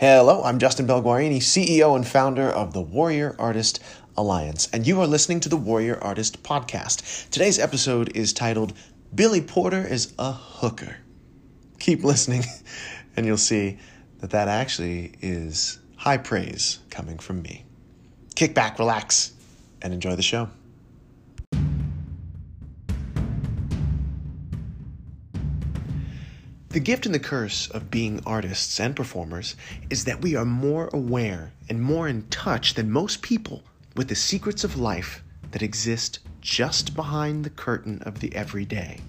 Hello, I'm Justin Belguarini, CEO and founder of the Warrior Artist Alliance, and you are listening to the Warrior Artist Podcast. Today's episode is titled Billy Porter is a Hooker. Keep listening, and you'll see that that actually is high praise coming from me. Kick back, relax, and enjoy the show. The gift and the curse of being artists and performers is that we are more aware and more in touch than most people with the secrets of life that exist just behind the curtain of the everyday.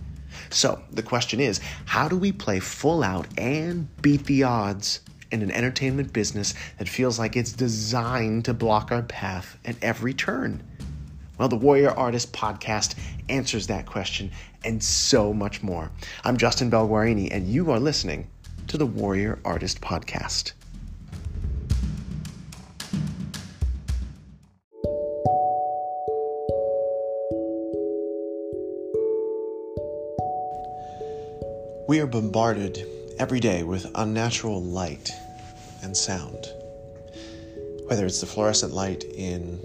So, the question is how do we play full out and beat the odds in an entertainment business that feels like it's designed to block our path at every turn? Well, the Warrior Artist podcast answers that question and so much more. I'm Justin Belguarini, and you are listening to the Warrior Artist podcast. We are bombarded every day with unnatural light and sound. Whether it's the fluorescent light in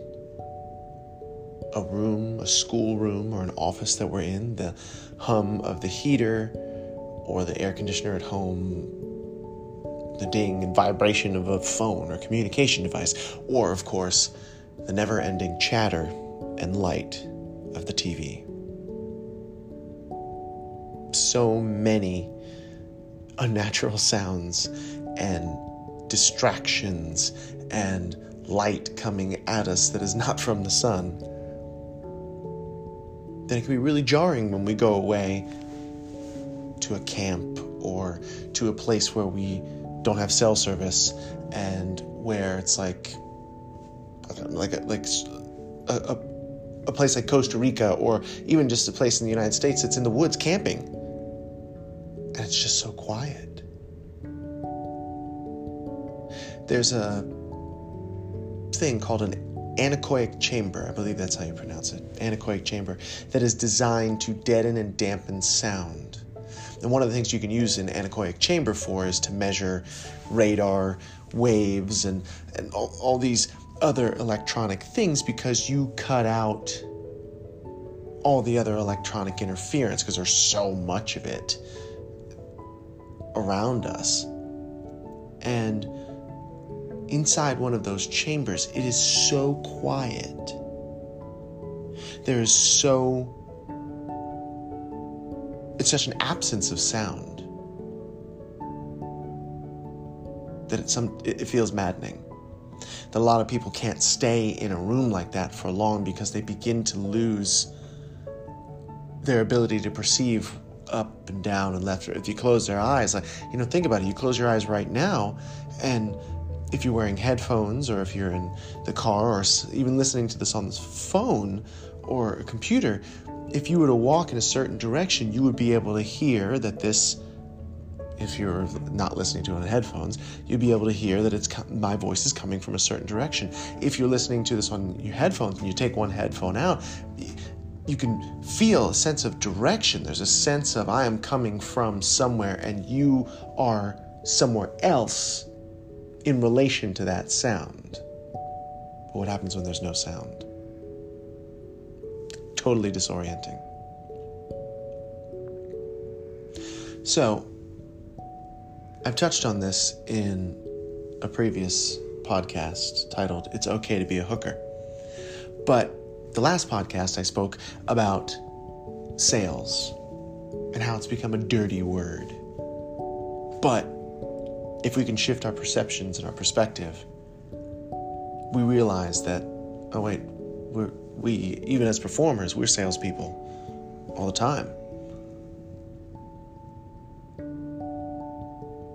a room, a school room, or an office that we're in, the hum of the heater or the air conditioner at home, the ding and vibration of a phone or communication device, or, of course, the never ending chatter and light of the TV. So many unnatural sounds and distractions and light coming at us that is not from the sun then it can be really jarring when we go away to a camp or to a place where we don't have cell service and where it's like like a, like a, a, a place like Costa Rica or even just a place in the United States that's in the woods camping. And it's just so quiet. There's a thing called an anechoic chamber, I believe that's how you pronounce it, anechoic chamber, that is designed to deaden and dampen sound. And one of the things you can use an anechoic chamber for is to measure radar waves and, and all, all these other electronic things because you cut out all the other electronic interference because there's so much of it around us. And inside one of those chambers, it is so quiet. There is so. It's such an absence of sound that it, some, it feels maddening. That a lot of people can't stay in a room like that for long because they begin to lose their ability to perceive up and down and left. If you close their eyes, like you know, think about it. You close your eyes right now, and if you're wearing headphones or if you're in the car or even listening to this on this phone or a computer, if you were to walk in a certain direction, you would be able to hear that this if you're not listening to it on headphones, you'd be able to hear that it's my voice is coming from a certain direction. If you're listening to this on your headphones and you take one headphone out, you can feel a sense of direction. There's a sense of I am coming from somewhere and you are somewhere else in relation to that sound. But what happens when there's no sound? Totally disorienting. So, I've touched on this in a previous podcast titled It's Okay to Be a Hooker. But the last podcast, I spoke about sales and how it's become a dirty word. But if we can shift our perceptions and our perspective, we realize that, oh, wait, we're, we, even as performers, we're salespeople all the time.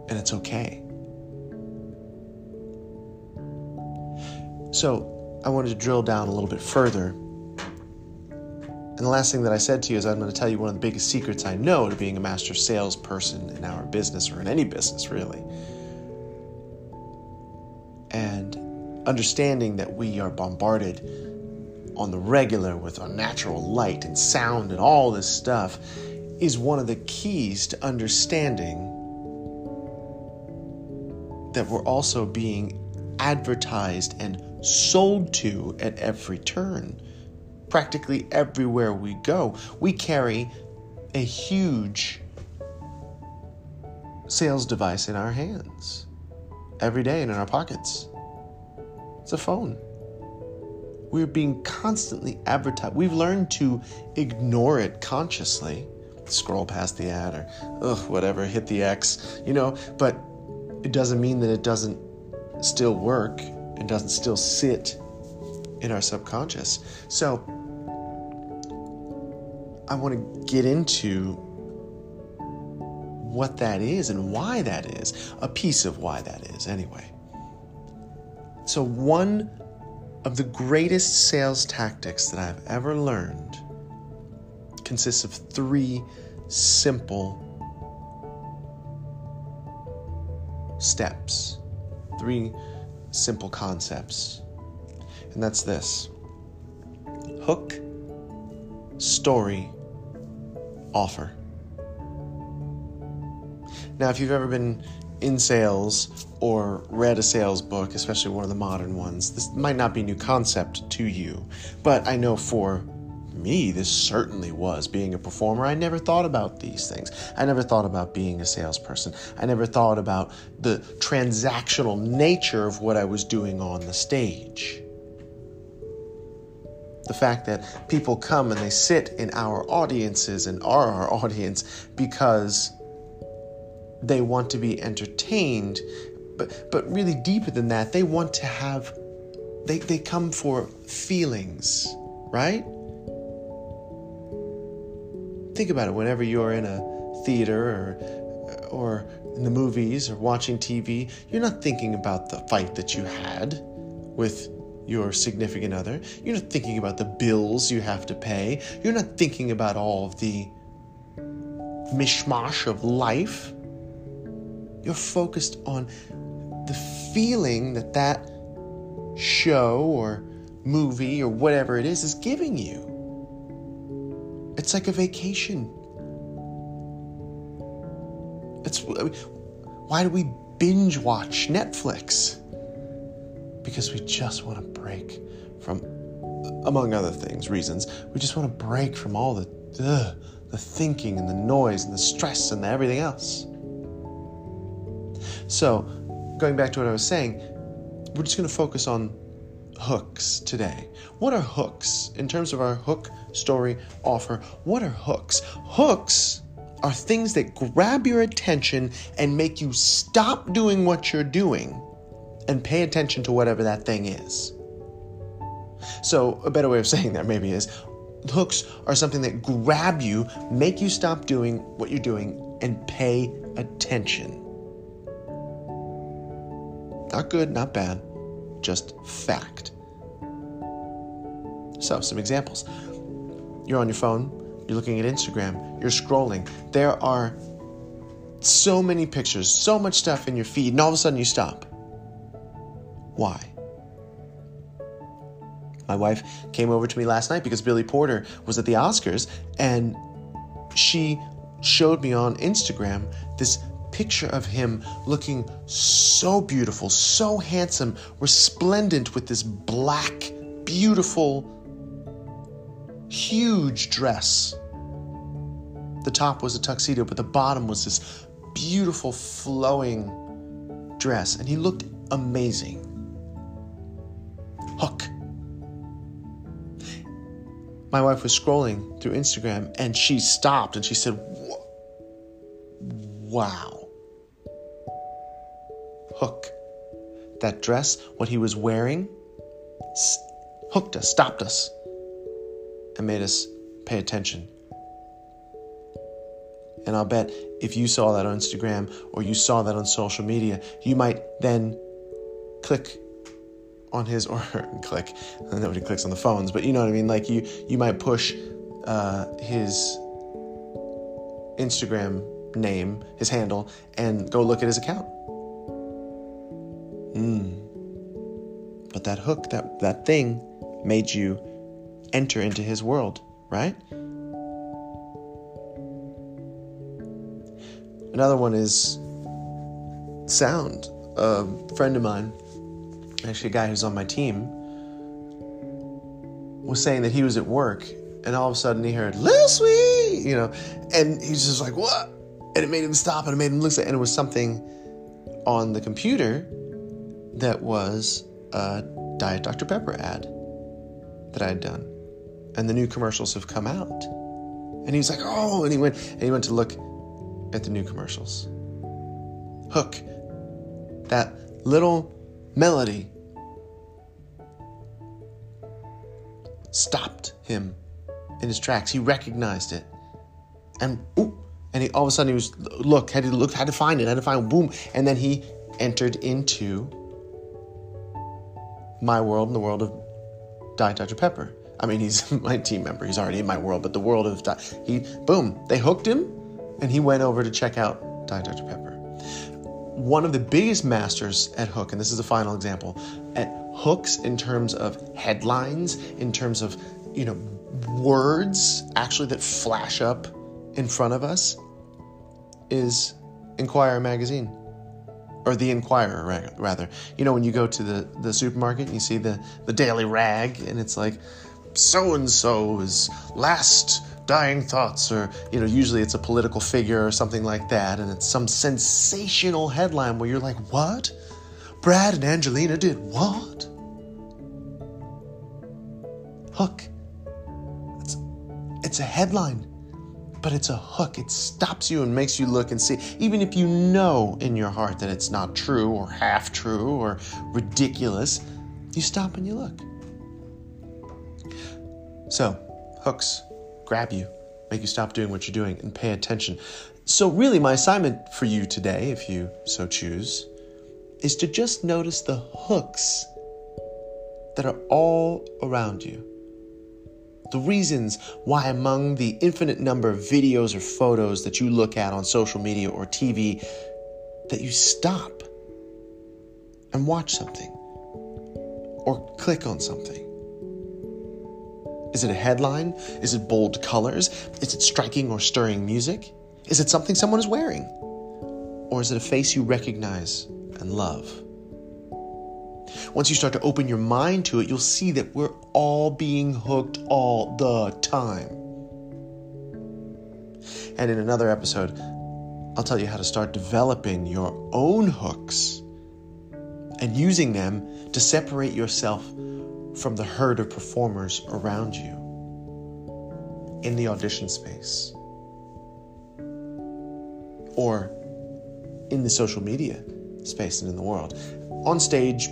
And it's okay. So, I wanted to drill down a little bit further. And the last thing that I said to you is I'm going to tell you one of the biggest secrets I know to being a master salesperson in our business or in any business, really and understanding that we are bombarded on the regular with unnatural light and sound and all this stuff is one of the keys to understanding that we're also being advertised and sold to at every turn. Practically everywhere we go, we carry a huge sales device in our hands every day and in our pockets. It's a phone. We're being constantly advertised. We've learned to ignore it consciously. Scroll past the ad or, ugh, whatever, hit the X, you know, but it doesn't mean that it doesn't still work. and doesn't still sit in our subconscious. So, I want to get into what that is and why that is, a piece of why that is, anyway. So, one of the greatest sales tactics that I've ever learned consists of three simple steps, three simple concepts. And that's this hook, story, offer. Now, if you've ever been in sales or read a sales book, especially one of the modern ones, this might not be a new concept to you. But I know for me, this certainly was. Being a performer, I never thought about these things. I never thought about being a salesperson. I never thought about the transactional nature of what I was doing on the stage. The fact that people come and they sit in our audiences and are our audience because they want to be entertained, but but really deeper than that, they want to have they, they come for feelings, right? Think about it whenever you're in a theater or or in the movies or watching TV, you're not thinking about the fight that you had with your significant other. You're not thinking about the bills you have to pay. You're not thinking about all of the mishmash of life. You're focused on the feeling that that show or movie or whatever it is is giving you. It's like a vacation. It's why do we binge watch Netflix? Because we just want to break from among other things, reasons. We just want to break from all the ugh, the thinking and the noise and the stress and the everything else. So, going back to what I was saying, we're just going to focus on hooks today. What are hooks? In terms of our hook story offer, what are hooks? Hooks are things that grab your attention and make you stop doing what you're doing and pay attention to whatever that thing is. So, a better way of saying that maybe is hooks are something that grab you, make you stop doing what you're doing, and pay attention. Not good, not bad, just fact. So, some examples. You're on your phone, you're looking at Instagram, you're scrolling. There are so many pictures, so much stuff in your feed, and all of a sudden you stop. Why? My wife came over to me last night because Billy Porter was at the Oscars and she showed me on Instagram this picture of him looking so beautiful, so handsome, resplendent with this black, beautiful, huge dress. The top was a tuxedo, but the bottom was this beautiful, flowing dress, and he looked amazing. My wife was scrolling through Instagram and she stopped and she said, Wow hook. That dress, what he was wearing, hooked us, stopped us, and made us pay attention. And I'll bet if you saw that on Instagram or you saw that on social media, you might then click on his or and click. And nobody clicks on the phones, but you know what I mean. Like you, you might push uh, his Instagram name, his handle, and go look at his account. Mm. But that hook, that, that thing, made you enter into his world, right? Another one is sound. a friend of mine, actually a guy who's on my team, was saying that he was at work and all of a sudden he heard Lil Sweet, you know, and he's just like, what? And it made him stop and it made him look, and it was something on the computer that was a Diet Dr. Pepper ad that I had done. And the new commercials have come out. And he was like, oh, and he went and he went to look at the new commercials. Hook. That little melody stopped him in his tracks. He recognized it. And ooh, and he all of a sudden he was look, had to look, had to find it, had to find boom. And then he entered into my world and the world of Diet Dr. Pepper. I mean, he's my team member. He's already in my world, but the world of he boom, they hooked him, and he went over to check out Diet Dr. Pepper. One of the biggest masters at Hook, and this is the final example, at hooks in terms of headlines, in terms of you know words actually that flash up in front of us, is Enquirer magazine or the Enquirer rather. You know, when you go to the, the supermarket and you see the, the Daily Rag and it's like, so and so's last dying thoughts, or, you know, usually it's a political figure or something like that, and it's some sensational headline where you're like, what? Brad and Angelina did what? Hook. It's, it's a headline but it's a hook. It stops you and makes you look and see. Even if you know in your heart that it's not true or half true or ridiculous, you stop and you look. So, hooks grab you, make you stop doing what you're doing and pay attention. So, really, my assignment for you today, if you so choose, is to just notice the hooks that are all around you the reasons why, among the infinite number of videos or photos that you look at on social media or TV, that you stop and watch something or click on something. Is it a headline? Is it bold colors? Is it striking or stirring music? Is it something someone is wearing? Or is it a face you recognize and love? Once you start to open your mind to it, you'll see that we're all being hooked all the time. And in another episode, I'll tell you how to start developing your own hooks and using them to separate yourself from the herd of performers around you in the audition space or in the social media space and in the world. On stage,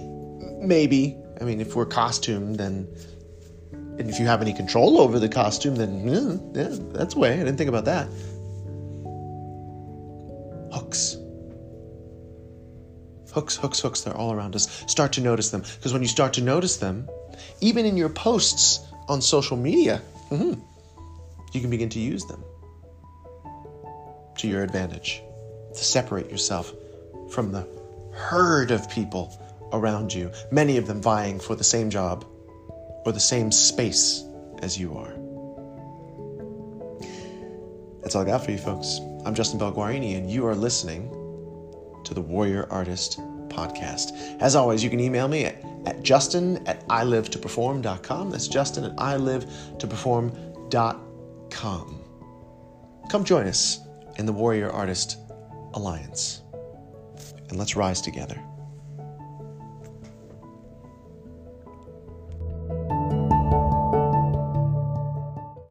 maybe. I mean, if we're costumed, then. And if you have any control over the costume, then yeah, yeah that's way. I didn't think about that. Hooks. Hooks, hooks, hooks, they're all around us. Start to notice them. Because when you start to notice them, even in your posts on social media, mm-hmm, you can begin to use them to your advantage to separate yourself from the herd of people around you, many of them vying for the same job or the same space as you are. That's all I got for you, folks. I'm Justin Belguarini, and you are listening to the Warrior Artist Podcast. As always, you can email me at, Justin at justin at ilivetoperform.com. That's justin at ilivetoperform.com. Come join us in the Warrior Artist Alliance, and let's rise together.